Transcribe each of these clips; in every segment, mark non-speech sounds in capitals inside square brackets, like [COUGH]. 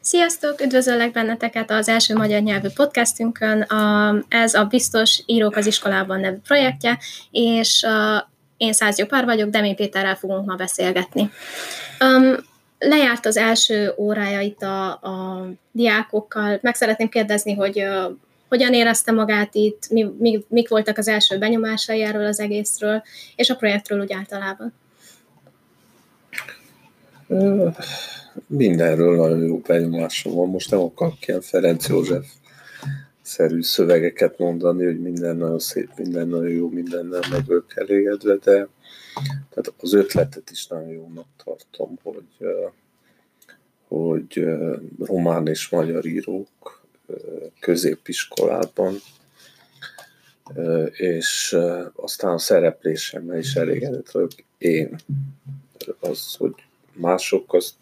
Sziasztok, üdvözöllek benneteket az első magyar nyelvű podcastünkön. Ez a Biztos Írók az Iskolában nevű projektje, és én Száz Pár vagyok, Demé Péterrel fogunk ma beszélgetni. Um, lejárt az első órája itt a, a diákokkal. Meg szeretném kérdezni, hogy hogyan érezte magát itt, mi, mi, mik voltak az első benyomásai erről az egészről, és a projektről úgy általában. Mindenről nagyon jó benyomásom van. Most nem akarok ilyen Ferenc József szerű szövegeket mondani, hogy minden nagyon szép, minden nagyon jó, mindennel meg vagyok elégedve, de tehát az ötletet is nagyon jónak tartom, hogy, hogy román és magyar írók középiskolában, és aztán a szereplésemmel is elégedett vagyok én. Az, hogy mások, azt,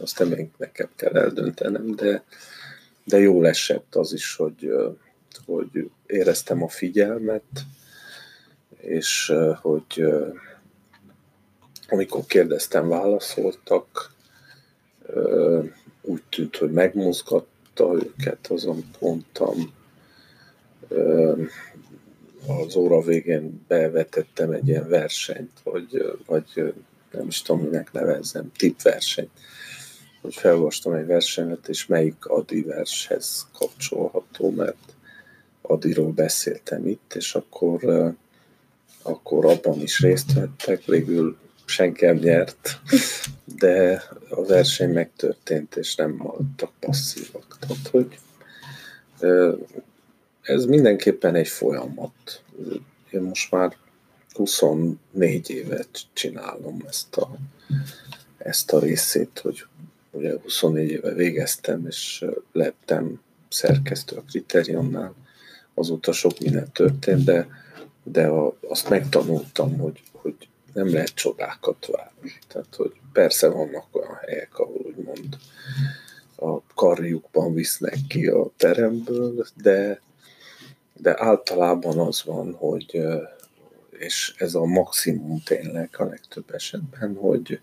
azt nem nekem kell eldöntenem, de, de jó esett az is, hogy, hogy éreztem a figyelmet, és hogy amikor kérdeztem, válaszoltak, úgy tűnt, hogy megmozgatta őket, azon mondtam, az óra végén bevetettem egy ilyen versenyt, vagy, vagy nem is tudom, minek nevezzem, tipverseny. Hogy felolvastam egy versenyt, és melyik Adi vershez kapcsolható, mert Adiról beszéltem itt, és akkor, akkor abban is részt vettek, végül senki nem nyert, de a verseny megtörtént, és nem maradtak passzívak. Tehát, hogy ez mindenképpen egy folyamat. Én most már 24 évet csinálom ezt a, ezt a részét, hogy ugye 24 éve végeztem, és lettem szerkesztő a Kriterionnál, azóta sok minden történt, de, de a, azt megtanultam, hogy, hogy nem lehet csodákat várni. Tehát, hogy persze vannak olyan helyek, ahol úgymond a karjukban visznek ki a teremből, de, de általában az van, hogy, és ez a maximum tényleg a legtöbb esetben, hogy,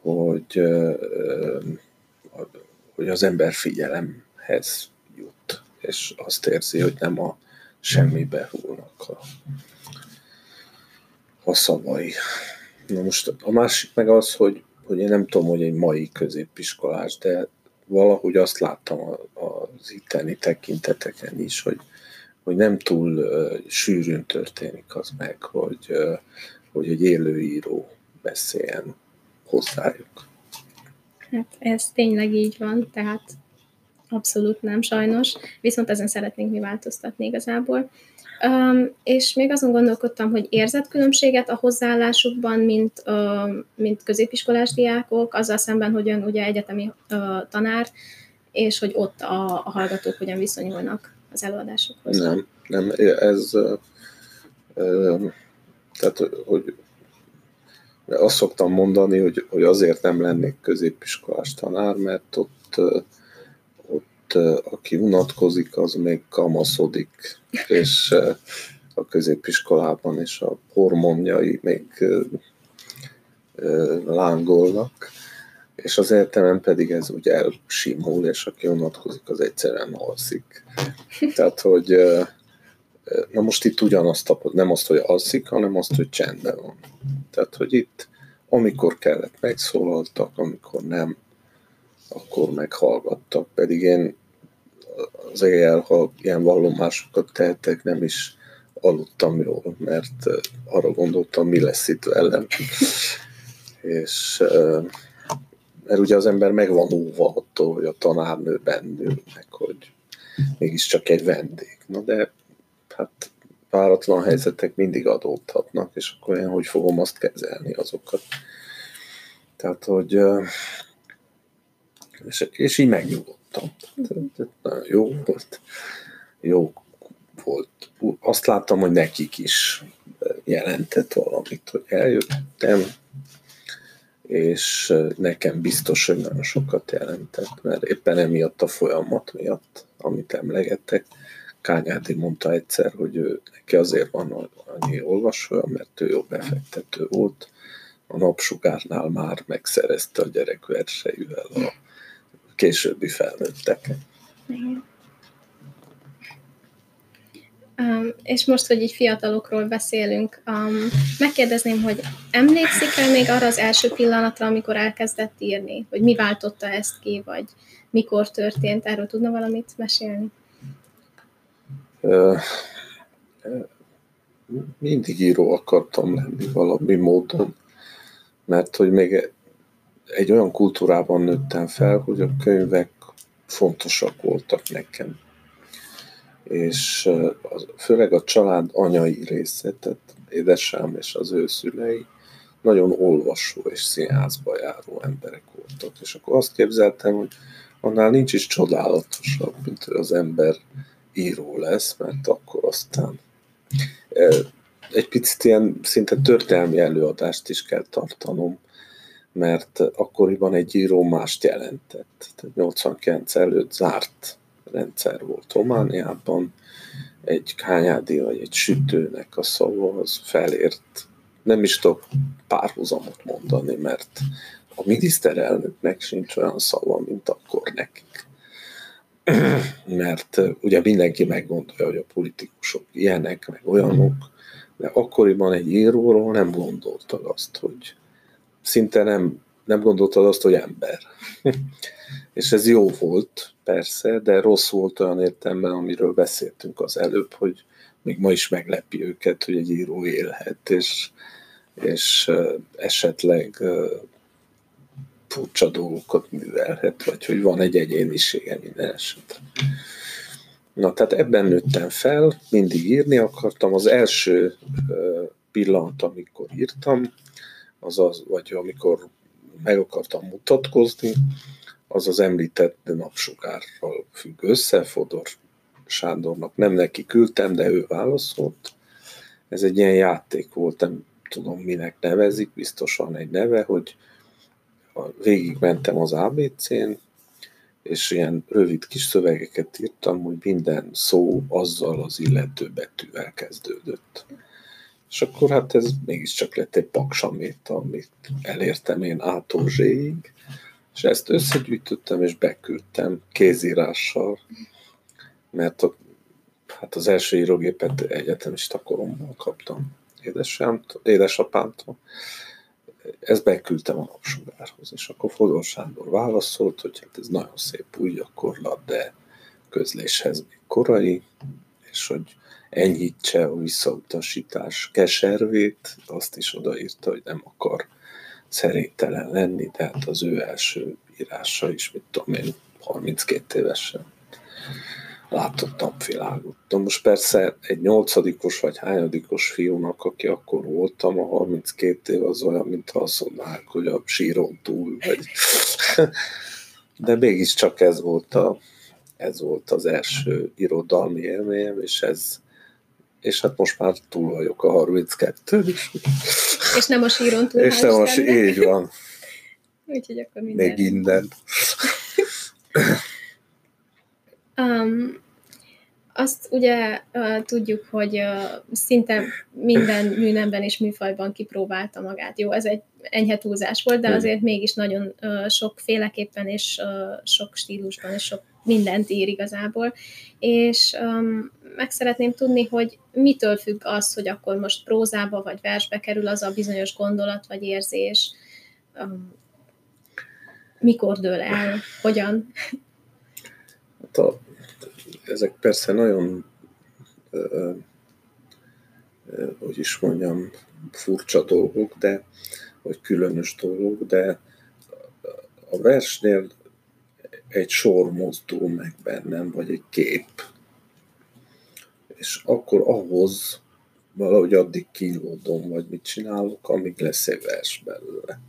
hogy, hogy az ember figyelemhez jut, és azt érzi, hogy nem a semmibe hullnak a, a szavai. Na most a másik meg az, hogy, hogy én nem tudom, hogy egy mai középiskolás, de valahogy azt láttam az itteni tekinteteken is, hogy, hogy nem túl uh, sűrűn történik az meg, hogy, uh, hogy egy élőíró beszéljen hozzájuk. Hát ez tényleg így van, tehát abszolút nem sajnos, viszont ezen szeretnénk mi változtatni igazából. Um, és még azon gondolkodtam, hogy érzett különbséget a hozzáállásukban, mint, uh, mint középiskolás diákok, azzal szemben, hogy ön ugye egyetemi uh, tanár, és hogy ott a, a hallgatók hogyan viszonyulnak az előadásokhoz. Nem, nem, ez tehát, hogy azt szoktam mondani, hogy, hogy azért nem lennék középiskolás tanár, mert ott, ott aki unatkozik, az még kamaszodik, és a középiskolában és a hormonjai még lángolnak és az értelem pedig ez úgy elsimul, és aki unatkozik, az egyszerűen alszik. Tehát, hogy na most itt ugyanazt tapad, nem azt, hogy alszik, hanem azt, hogy csendben van. Tehát, hogy itt amikor kellett megszólaltak, amikor nem, akkor meghallgattak. Pedig én az éjjel, ha ilyen vallomásokat tehetek, nem is aludtam jól, mert arra gondoltam, mi lesz itt velem. [LAUGHS] És mert ugye az ember meg van óva attól, hogy a tanárnő bennül, meg hogy mégiscsak egy vendég. Na de hát váratlan helyzetek mindig adódhatnak, és akkor én hogy fogom azt kezelni azokat. Tehát, hogy és, és így megnyugodtam. Nagyon jó volt. Jó volt. Azt láttam, hogy nekik is jelentett valamit, hogy eljöttem, és nekem biztos, hogy nagyon sokat jelentett, mert éppen emiatt a folyamat miatt, amit emlegettek, Kányádi mondta egyszer, hogy ő, neki azért van annyi olvasója, mert ő jó befektető volt, a napsugárnál már megszerezte a gyerekverseivel a későbbi felnőttek. Igen. Um, és most, hogy így fiatalokról beszélünk, um, megkérdezném, hogy emlékszik el még arra az első pillanatra, amikor elkezdett írni? Hogy mi váltotta ezt ki, vagy mikor történt? Erről tudna valamit mesélni? Mindig író akartam lenni valami módon, mert hogy még egy olyan kultúrában nőttem fel, hogy a könyvek fontosak voltak nekem és főleg a család anyai része, tehát édesám és az ő szülei nagyon olvasó és színházba járó emberek voltak. És akkor azt képzeltem, hogy annál nincs is csodálatosabb, mint hogy az ember író lesz, mert akkor aztán egy picit ilyen szinte történelmi előadást is kell tartanom, mert akkoriban egy író mást jelentett. Tehát 89 előtt zárt rendszer volt Romániában, egy kányádi vagy egy sütőnek a szava az felért, nem is tudok párhuzamot mondani, mert a miniszterelnöknek sincs olyan szava, mint akkor nekik. Mert ugye mindenki meggondolja, hogy a politikusok ilyenek, meg olyanok, de akkoriban egy íróról nem gondoltad azt, hogy szinte nem, nem gondoltad azt, hogy ember. [LAUGHS] És ez jó volt, persze, de rossz volt olyan értelemben, amiről beszéltünk az előbb, hogy még ma is meglepi őket, hogy egy író élhet, és, és esetleg furcsa dolgokat művelhet, vagy hogy van egy egyénisége minden esetre. Na, tehát ebben nőttem fel, mindig írni akartam. Az első pillanat, amikor írtam, az az, vagy amikor meg akartam mutatkozni, az az említett napsugárral függ össze, Fodor Sándornak nem neki küldtem, de ő válaszolt. Ez egy ilyen játék volt, nem tudom minek nevezik, biztosan egy neve, hogy végigmentem az ABC-n, és ilyen rövid kis szövegeket írtam, hogy minden szó azzal az illető betűvel kezdődött. És akkor hát ez mégiscsak lett egy paksamét, amit elértem én Z-ig, és ezt összegyűjtöttem és beküldtem kézírással, mert a, hát az első írógépet egyetemista koromban kaptam édesapámtól. Ezt beküldtem a napsugárhoz, és akkor Fodor Sándor válaszolt, hogy hát ez nagyon szép új gyakorlat, de közléshez még korai, és hogy enyhítse a visszautasítás keservét, azt is odaírta, hogy nem akar szerénytelen lenni, tehát az ő első írása is, mit tudom én, 32 évesen látott napvilágot. De most persze egy nyolcadikos vagy hányadikos fiúnak, aki akkor voltam, a 32 év az olyan, mint azt mondanák, hogy a síron túl, vagy... [LAUGHS] De mégiscsak ez volt, a, ez volt az első irodalmi élményem, és ez, és hát most már túl vagyok a 32 is. És nem a síron túl. És nem a síron, így van. [LAUGHS] Úgyhogy akkor minden. Még innen. [LAUGHS] um, azt ugye uh, tudjuk, hogy uh, szinte minden műnemben és műfajban kipróbálta magát. Jó, ez egy enyhe túlzás volt, de azért mégis nagyon uh, sokféleképpen és uh, sok stílusban és sok mindent ír igazából. És um, meg szeretném tudni, hogy mitől függ az, hogy akkor most prózába vagy versbe kerül az a bizonyos gondolat vagy érzés, mikor dől el, hogyan? Hát a, ezek persze nagyon, ö, ö, hogy is mondjam, furcsa dolgok, de, vagy különös dolgok, de a versnél egy sor mozdul meg bennem, vagy egy kép. És akkor ahhoz valahogy addig kínlódom, vagy mit csinálok, amíg lesz egy vers belőle.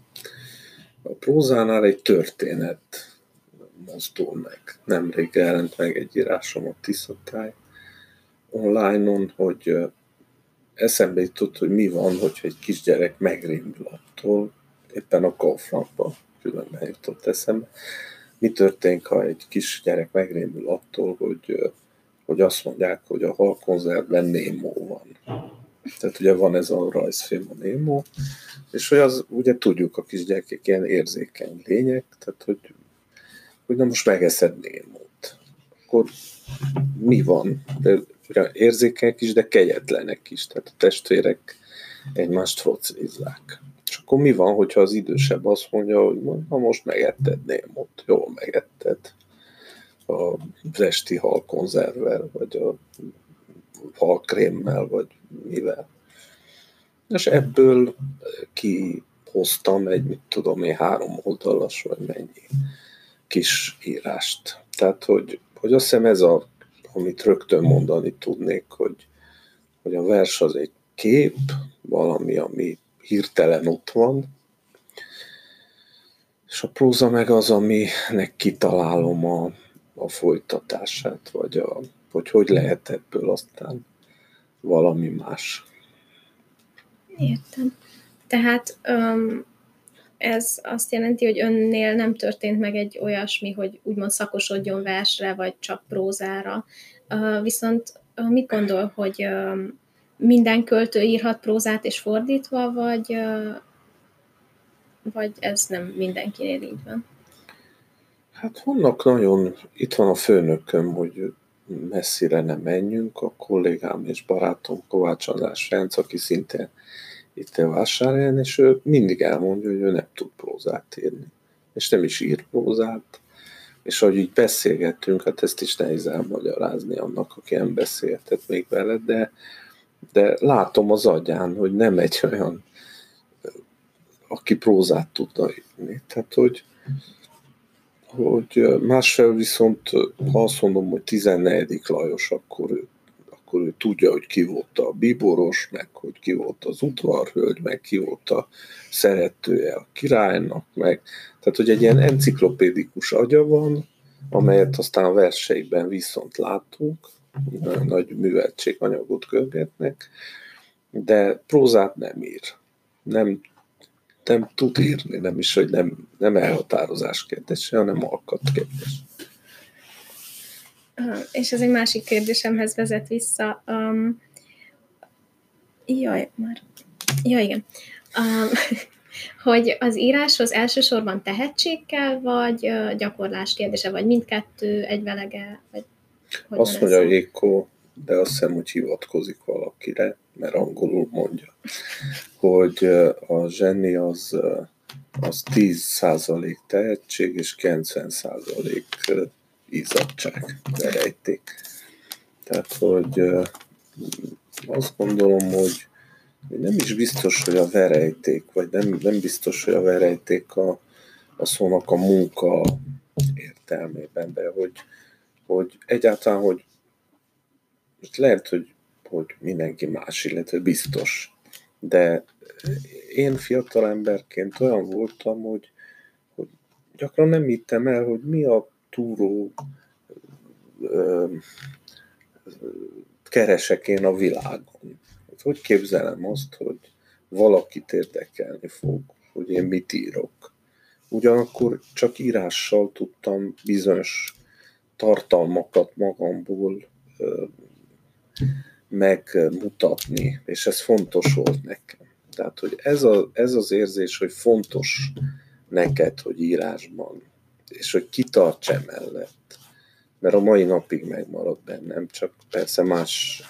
A prózánál egy történet mozdul meg. Nemrég jelent meg egy írásom a Tiszatály online-on, hogy eszembe jutott, hogy mi van, hogyha egy kisgyerek megrémül attól, éppen a Kauflandban különben jutott eszembe. Mi történik, ha egy kisgyerek megrémül attól, hogy, hogy azt mondják, hogy a halkonzervben Némó van. Tehát ugye van ez a rajzfilm a Némó, és hogy az, ugye tudjuk, a kisgyerekek ilyen érzékeny lények, tehát hogy hogy na most megeszed Némót. Akkor mi van? De érzékenyek is, de kegyetlenek is. Tehát a testvérek egymást focizzák. És akkor mi van, hogyha az idősebb azt mondja, hogy na most megetted Némot, jól megetted az esti halkonzervvel, vagy a halkrémmel, vagy mivel. És ebből kihoztam egy, mit tudom én, három oldalas, vagy mennyi kis írást. Tehát, hogy, hogy azt hiszem ez a, amit rögtön mondani tudnék, hogy, hogy a vers az egy kép, valami, ami hirtelen ott van, és a próza meg az, aminek kitalálom a, a folytatását, vagy a, hogy hogy lehet ebből aztán valami más. Értem. Tehát um, ez azt jelenti, hogy önnél nem történt meg egy olyasmi, hogy úgymond szakosodjon versre, vagy csak prózára. Uh, viszont uh, mit gondol, hogy uh, minden költő írhat prózát és fordítva, vagy, vagy ez nem mindenkinél így van? Hát vannak nagyon, itt van a főnököm, hogy messzire nem menjünk, a kollégám és barátom Kovács András Ferenc, aki szintén itt a vásárhelyen, és ő mindig elmondja, hogy ő nem tud prózát írni. És nem is ír prózát, és ahogy így beszélgettünk, hát ezt is nehéz elmagyarázni annak, aki nem beszélhetett még vele, de, de látom az agyán, hogy nem egy olyan, aki prózát tudna írni. Tehát, hogy, hogy másfél viszont, ha azt mondom, hogy 14. Lajos, akkor akkor ő tudja, hogy ki volt a bíboros, meg hogy ki volt az udvarhölgy, meg ki volt a szeretője a királynak, meg tehát, hogy egy ilyen enciklopédikus agya van, amelyet aztán a verseiben viszont látunk, nagy műveltséganyagot görgetnek, de prózát nem ír. Nem nem tud írni, nem is, hogy nem, nem elhatározás kérdése, hanem alkat kérdés. És ez egy másik kérdésemhez vezet vissza. Um, jaj, már. Ja, igen. Um, [LAUGHS] hogy az íráshoz elsősorban tehetség kell, vagy gyakorlás kérdése, vagy mindkettő egyvelege? Vagy Azt mondja Jéko, de azt hiszem, hogy hivatkozik valakire, mert angolul mondja, hogy a zseni az, az 10% tehetség és 90% izzadság, verejték. Tehát, hogy azt gondolom, hogy nem is biztos, hogy a verejték, vagy nem, nem biztos, hogy a verejték a, a szónak a munka értelmében, de hogy, hogy egyáltalán, hogy lehet, hogy hogy mindenki más, illetve biztos. De én fiatal emberként olyan voltam, hogy, hogy gyakran nem hittem el, hogy mi a túró ö, keresek én a világon. Hogy képzelem azt, hogy valakit érdekelni fog, hogy én mit írok. Ugyanakkor csak írással tudtam bizonyos tartalmakat magamból megmutatni, és ez fontos volt nekem. Tehát, hogy ez, a, ez az érzés, hogy fontos neked, hogy írásban, és hogy kitarts emellett, mert a mai napig megmarad bennem, csak persze más,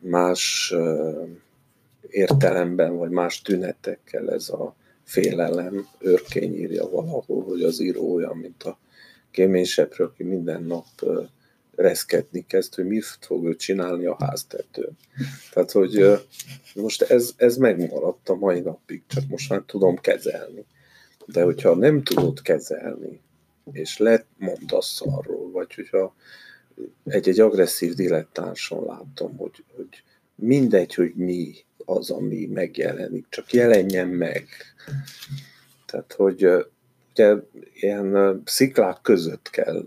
más értelemben, vagy más tünetekkel ez a félelem őrkény írja valahol, hogy az író olyan, mint a kéményseprő, aki minden nap reszketni kezd, hogy mit fog ő csinálni a háztető. Tehát, hogy most ez, ez megmaradt a mai napig, csak most már tudom kezelni. De hogyha nem tudod kezelni, és lemondasz arról, vagy hogyha egy-egy agresszív dilettánson látom, hogy, hogy mindegy, hogy mi az, ami megjelenik, csak jelenjen meg. Tehát, hogy ugye ilyen sziklák között kell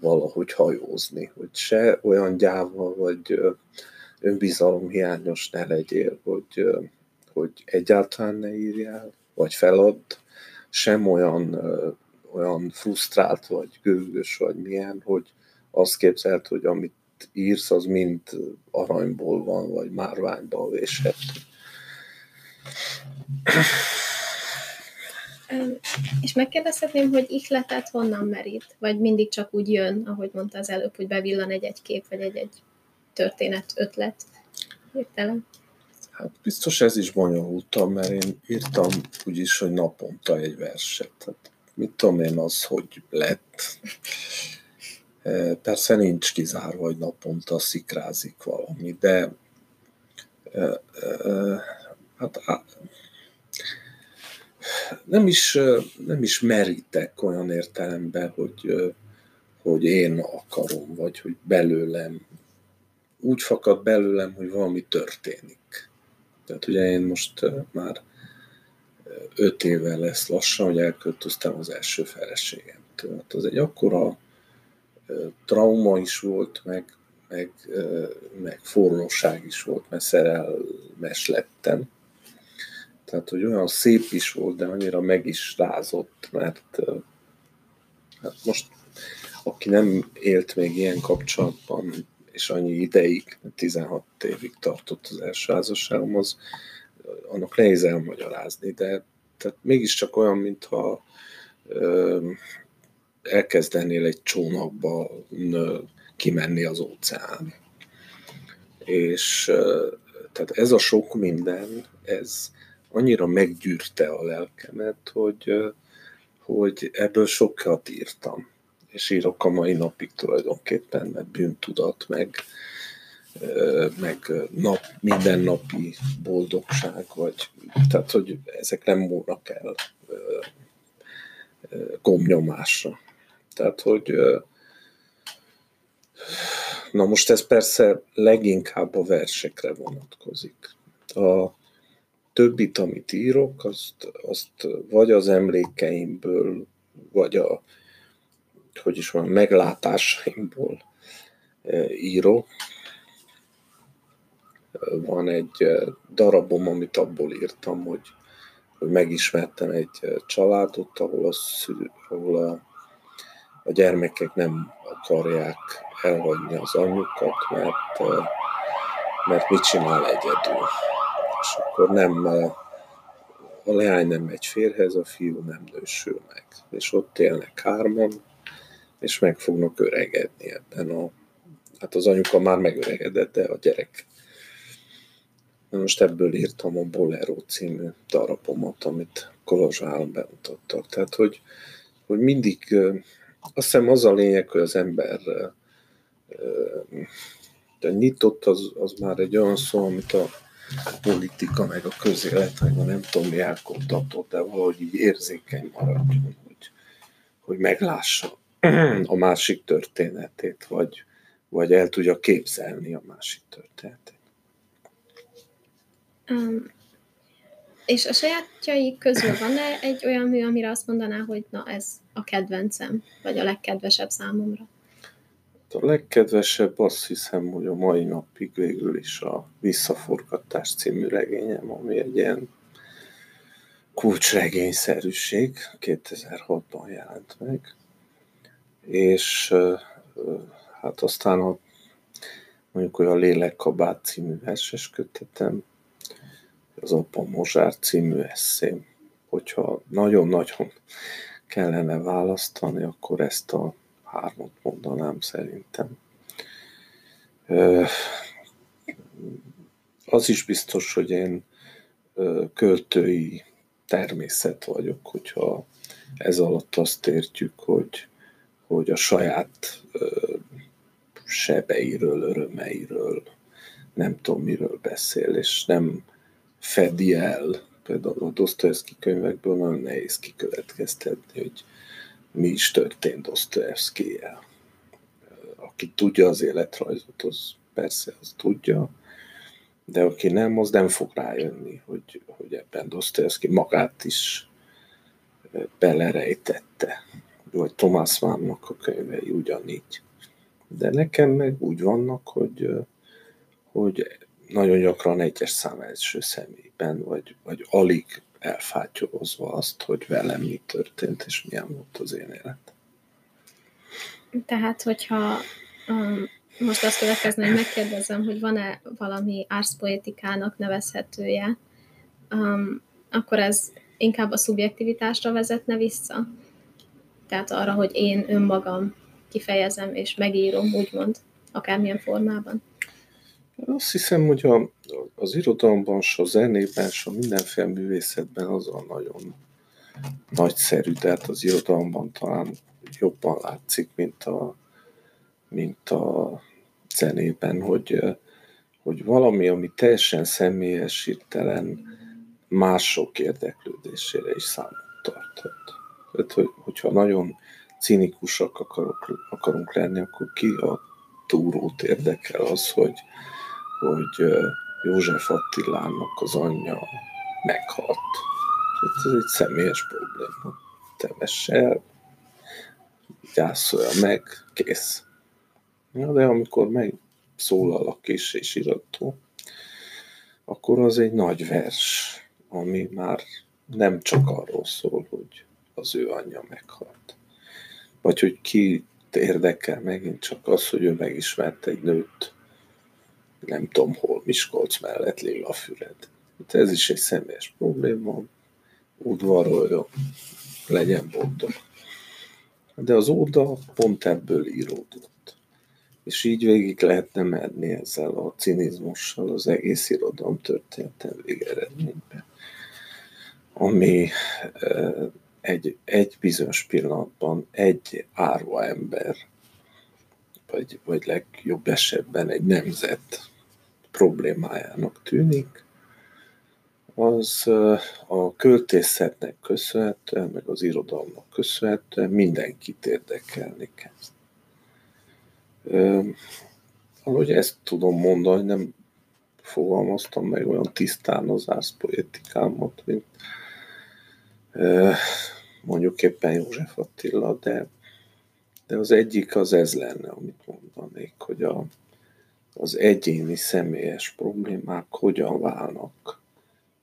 valahogy hajózni, hogy se olyan gyáva vagy önbizalomhiányos ne legyél, hogy, hogy egyáltalán ne írjál, vagy feladd, sem olyan, olyan frusztrált vagy gőgös vagy milyen, hogy azt képzelt, hogy amit írsz, az mind aranyból van, vagy márványból vésett. És megkérdezhetném, hogy ihletet honnan merít? Vagy mindig csak úgy jön, ahogy mondta az előbb, hogy bevillan egy-egy kép, vagy egy-egy történet, ötlet hirtelen? Hát biztos ez is bonyolultam, mert én írtam úgyis, hogy naponta egy verset. Tehát mit tudom én az, hogy lett. Persze nincs kizárva, hogy naponta szikrázik valami, de hát nem is, nem is merítek olyan értelemben, hogy, hogy én akarom, vagy hogy belőlem, úgy fakad belőlem, hogy valami történik. Tehát ugye én most már öt éve lesz lassan, hogy elköltöztem az első feleségemtől. Hát az egy akkora trauma is volt, meg, meg, meg forróság is volt, mert szerelmes lettem. Tehát, hogy olyan szép is volt, de annyira meg is rázott, mert hát most aki nem élt még ilyen kapcsolatban, és annyi ideig, 16 évig tartott az első házasságom, az annak nehéz elmagyarázni, de tehát mégiscsak olyan, mintha ö, elkezdenél egy csónakba ö, kimenni az óceán. És ö, tehát ez a sok minden, ez annyira meggyűrte a lelkemet, hogy, hogy ebből sokat írtam. És írok a mai napig tulajdonképpen, mert bűntudat, meg, meg nap, mindennapi boldogság, vagy tehát, hogy ezek nem múlnak el gomnyomásra. Tehát, hogy na most ez persze leginkább a versekre vonatkozik. A többit, amit írok, azt, azt vagy az emlékeimből, vagy a hogy is van, meglátásaimból írok, van egy darabom, amit abból írtam, hogy, hogy megismertem egy családot, ahol, a, szül, ahol a, a gyermekek nem akarják elhagyni az anyukat, mert, mert mit csinál egyedül. És akkor nem, a leány nem megy férhez, a fiú nem nősül meg. És ott élnek hárman, és meg fognak öregedni ebben a... Hát az anyuka már megöregedett, de a gyerek most ebből írtam a Bolero című darabomat, amit Kolozsváron bemutattak. Tehát, hogy, hogy mindig, azt hiszem az a lényeg, hogy az ember de nyitott az, az már egy olyan szó, amit a politika, meg a közélet, meg a nem tudom mi elkoptatott, de valahogy így érzékeny maradjon, hogy, hogy meglássa [CLEARS THROAT] a másik történetét, vagy, vagy el tudja képzelni a másik történetét. Um, és a sajátjai közül van-e egy olyan mű, amire azt mondaná, hogy na ez a kedvencem, vagy a legkedvesebb számomra? A legkedvesebb azt hiszem, hogy a mai napig végül is a Visszaforgatás című regényem, ami egy ilyen kulcsregényszerűség, 2006-ban jelent meg. És hát aztán a, mondjuk olyan Lélekkabát című verses kötetem, az Apa Mozsár című eszém. Hogyha nagyon-nagyon kellene választani, akkor ezt a hármat mondanám szerintem. Az is biztos, hogy én költői természet vagyok, hogyha ez alatt azt értjük, hogy, hogy a saját sebeiről, örömeiről, nem tudom miről beszél, és nem fedi el. Például a Dostoyevsky könyvekből nagyon nehéz kikövetkeztetni, hogy mi is történt dostoyevsky -el. Aki tudja az életrajzot, az persze az tudja, de aki nem, az nem fog rájönni, hogy, hogy ebben Dostoyevsky magát is belerejtette. Vagy Thomas Mannnak a könyvei ugyanígy. De nekem meg úgy vannak, hogy, hogy nagyon gyakran egyes szám első személyben, vagy, vagy alig elfátyolozva azt, hogy velem mi történt, és milyen volt az én élet. Tehát, hogyha um, most azt következne, hogy megkérdezem, hogy van-e valami árszpoetikának nevezhetője, um, akkor ez inkább a szubjektivitásra vezetne vissza? Tehát arra, hogy én önmagam kifejezem és megírom, úgymond, akármilyen formában. Azt hiszem, hogy a, az irodalomban, s a zenében, s a mindenféle művészetben az a nagyon nagyszerű, tehát az irodalomban talán jobban látszik, mint a, mint a zenében, hogy, hogy valami, ami teljesen személyes, hirtelen mások érdeklődésére is számot tarthat. Tehát, hogy, hogyha nagyon cinikusak akarok, akarunk lenni, akkor ki a túrót érdekel az, hogy, hogy József Attilának az anyja meghalt. Ez egy személyes probléma. Temesse el, gyászolja meg, kész. Ja, de amikor megszólal a kis és irató, akkor az egy nagy vers, ami már nem csak arról szól, hogy az ő anyja meghalt. Vagy hogy ki érdekel megint csak az, hogy ő megismert egy nőt, nem tudom hol, Miskolc mellett Füred. Hát ez is egy személyes probléma, udvaroljon, legyen boldog. De az óda pont ebből íródott. És így végig lehetne menni ezzel a cinizmussal az egész irodalom történetem végeredményben. Ami egy, egy bizonyos pillanatban egy árva ember, vagy, vagy legjobb esetben egy nemzet problémájának tűnik, az a költészetnek köszönhetően, meg az irodalomnak köszönhetően mindenkit érdekelni kezd. Ahogy ezt tudom mondani, nem fogalmaztam meg olyan tisztán az árszpoétikámat, mint mondjuk éppen József Attila, de, de az egyik az ez lenne, amit mondanék, hogy a, az egyéni személyes problémák hogyan válnak.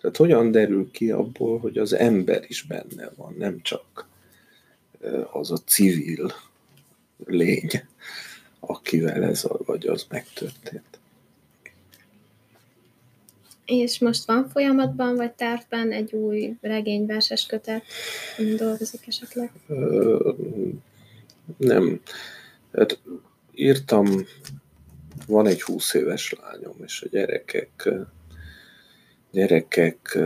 Tehát hogyan derül ki abból, hogy az ember is benne van, nem csak az a civil lény, akivel ez a, vagy az megtörtént. És most van folyamatban, vagy tervben egy új regényverses kötet, amin dolgozik esetleg? Ö, nem. Hát írtam, van egy 20 éves lányom, és a gyerekek, gyerekek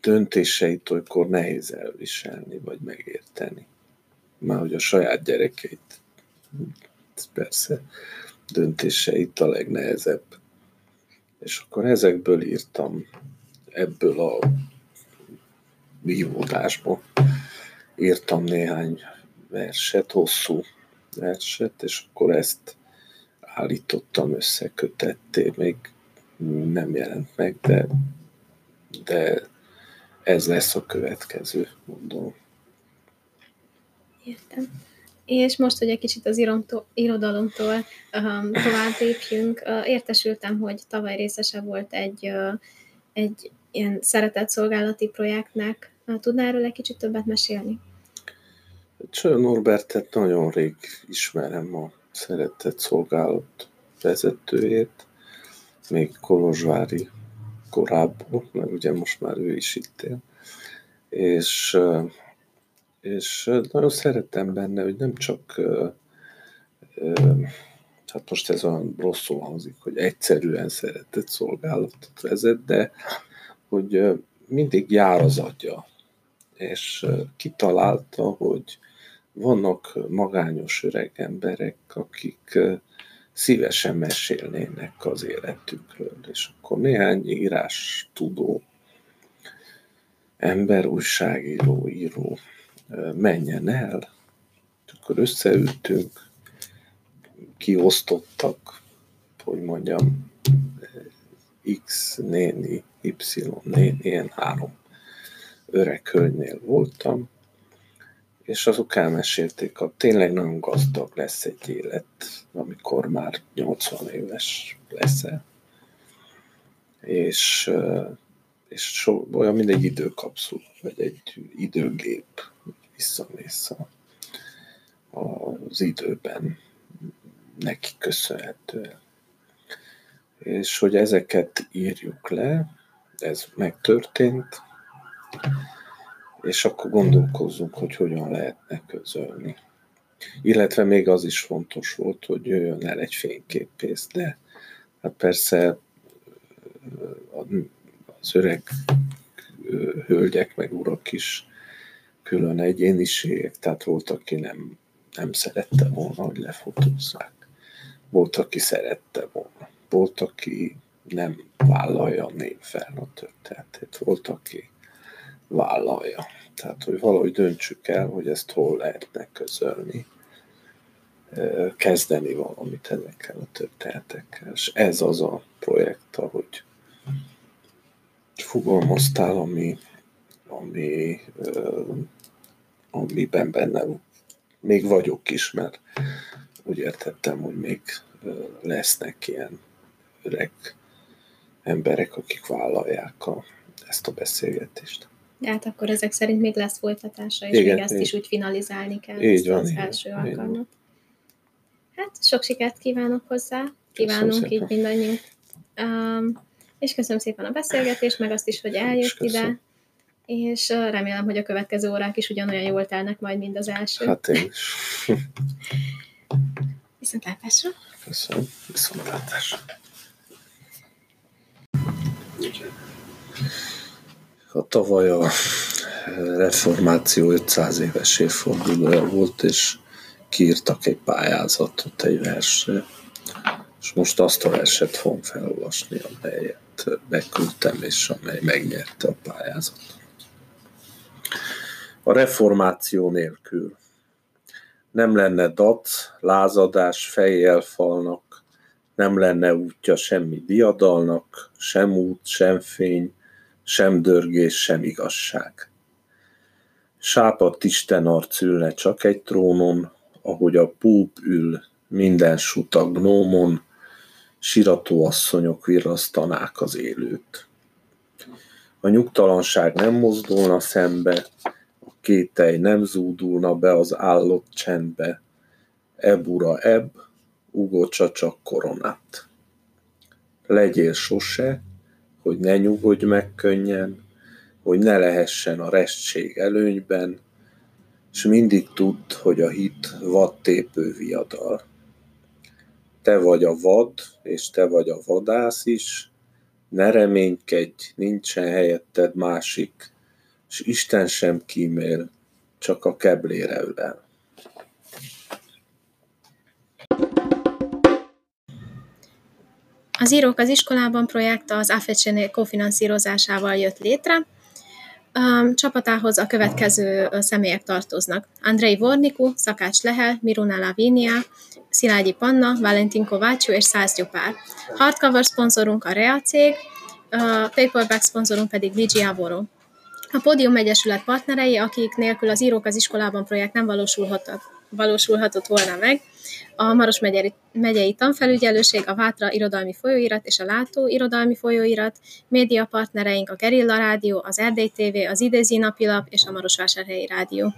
döntéseit olykor nehéz elviselni, vagy megérteni. Már hogy a saját gyerekeit, persze, döntéseit a legnehezebb és akkor ezekből írtam, ebből a vívódásból írtam néhány verset, hosszú verset, és akkor ezt állítottam össze, kötetté, még nem jelent meg, de, de ez lesz a következő, mondom. Értem. És most, hogy egy kicsit az irodalomtól um, tovább lépjünk, uh, értesültem, hogy tavaly részese volt egy, uh, egy ilyen szeretett szolgálati projektnek. Uh, tudnál erről egy kicsit többet mesélni? Csajó Norbertet nagyon rég ismerem a szeretett szolgálat vezetőjét, még Kolozsvári korábban, mert ugye most már ő is itt él. És és nagyon szerettem benne, hogy nem csak hát most ez olyan rosszul hangzik, hogy egyszerűen szeretett szolgálatot vezet, de hogy mindig jár az adja, és kitalálta, hogy vannak magányos öreg emberek, akik szívesen mesélnének az életükről, és akkor néhány írás tudó ember, újságíró, író menjen el. Akkor összeültünk, kiosztottak, hogy mondjam, X néni, Y néni, ilyen három öreg hölgynél voltam, és azok elmesélték, hogy tényleg nagyon gazdag lesz egy élet, amikor már 80 éves leszel. És, és so, olyan, mint egy időkapszula, vagy egy időgép visszamész az időben neki köszönhetően. És hogy ezeket írjuk le, ez megtörtént, és akkor gondolkozzunk, hogy hogyan lehetne közölni. Illetve még az is fontos volt, hogy jöjjön el egy fényképpész, de hát persze az öreg hölgyek meg urak is külön egyéniségek, tehát volt, aki nem, nem szerette volna, hogy lefotózzák. Volt, aki szerette volna. Volt, aki nem vállalja névvel a történetét. Volt, aki vállalja. Tehát, hogy valahogy döntsük el, hogy ezt hol lehetne közölni, kezdeni valamit ezekkel a történetekkel. És ez az a projekt, ahogy fogalmaztál, ami, ami, amiben benne még vagyok is, mert úgy értettem, hogy még lesznek ilyen öreg emberek, akik vállalják a, ezt a beszélgetést. De hát akkor ezek szerint még lesz folytatása, és Igen, még ezt így. is úgy finalizálni kell, így ezt van, az így, első így alkalmat. Van. Hát sok sikert kívánok hozzá, kívánunk így mindannyiunk. Um, és köszönöm szépen a beszélgetést, meg azt is, hogy eljött ide, és remélem, hogy a következő órák is ugyanolyan jól telnek majd, mint az első. Hát én is. [LAUGHS] Viszontlátásra. Köszönöm. Viszontlátásra. A tavaly a reformáció 500 éves évfordulója volt, és kiírtak egy pályázatot egy versre, és most azt a verset fogom felolvasni, amelyet beküldtem, és amely megnyerte a pályázatot. A reformáció nélkül nem lenne dac, lázadás fejjel falnak, nem lenne útja semmi diadalnak, sem út, sem fény, sem dörgés, sem igazság. Sápadt Isten arc ülne csak egy trónon, ahogy a púp ül minden suta gnómon, sirató asszonyok virrasztanák az élőt. A nyugtalanság nem mozdulna szembe, a kételj nem zúdulna be az állott csendbe, ebura ebb, ugocsa csak koronát. Legyél sose, hogy ne nyugodj meg könnyen, hogy ne lehessen a restség előnyben, és mindig tudd, hogy a hit vadtépő viadal. Te vagy a vad, és te vagy a vadász is, ne reménykedj, nincsen helyetted másik, és Isten sem kímél, csak a keblére ülel. Az Írók az iskolában projekt az AFECSENÉ kofinanszírozásával jött létre. Csapatához a következő személyek tartoznak. Andrei Vorniku, Szakács Lehel, Miruna Lavinia, Szilágyi Panna, Valentin Kovácsú és Száz Gyupár. Hardcover szponzorunk a Rea cég, paperback szponzorunk pedig Vigi Avoro. A Podium Egyesület partnerei, akik nélkül az Írók az iskolában projekt nem valósulhatott, valósulhatott volna meg, a Maros megyei, megyei tanfelügyelőség, a Vátra irodalmi folyóirat és a Látó irodalmi folyóirat, média partnereink a Gerilla Rádió, az Erdély TV, az Idézi Napilap és a Marosvásárhelyi Rádió.